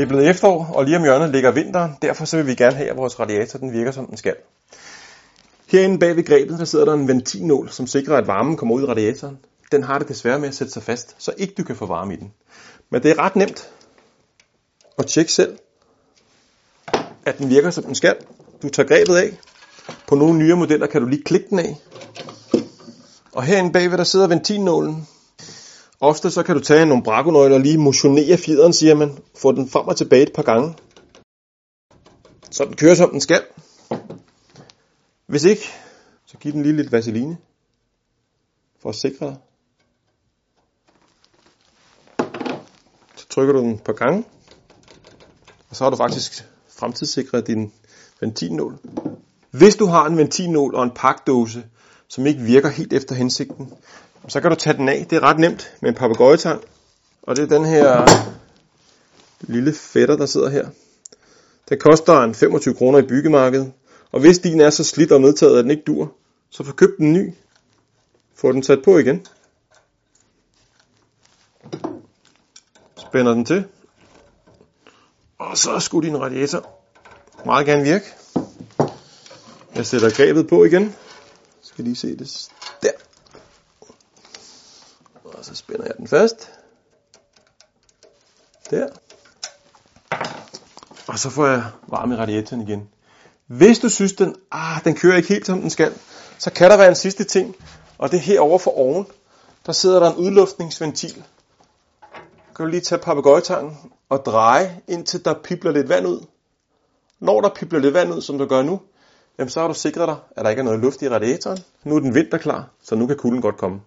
Det er blevet efterår, og lige om hjørnet ligger vinteren. Derfor så vil vi gerne have, at vores radiator den virker, som den skal. Herinde bag ved grebet, der sidder der en ventilnål, som sikrer, at varmen kommer ud i radiatoren. Den har det desværre med at sætte sig fast, så ikke du kan få varme i den. Men det er ret nemt at tjekke selv, at den virker, som den skal. Du tager grebet af. På nogle nye modeller kan du lige klikke den af. Og herinde bagved, der sidder ventilnålen. Ofte så kan du tage nogle brakonøgler og lige motionere fjederen, siger man. Få den frem og tilbage et par gange. Så den kører, som den skal. Hvis ikke, så giv den lige lidt vaseline. For at sikre dig. Så trykker du den et par gange. Og så har du faktisk fremtidssikret din ventilnål. Hvis du har en ventilnål og en pakdåse, som ikke virker helt efter hensigten, så kan du tage den af. Det er ret nemt med en papegøjetang. Og det er den her lille fætter, der sidder her. Den koster en 25 kroner i byggemarkedet. Og hvis din er så slidt og medtaget, at den ikke dur, så få købt en ny. Få den sat på igen. Spænder den til. Og så skulle din radiator meget gerne virke. Jeg sætter grebet på igen. Skal lige se det der. Og så spænder jeg den fast. Der. Og så får jeg varme i radiatoren igen. Hvis du synes, den, ah, den kører ikke helt som den skal, så kan der være en sidste ting. Og det er herovre for oven. Der sidder der en udluftningsventil. Kan du lige tage papegøjetangen og dreje, indtil der pipler lidt vand ud. Når der pipler lidt vand ud, som der gør nu, jamen så har du sikret dig, at der ikke er noget luft i radiatoren. Nu er den vinterklar, så nu kan kulden godt komme.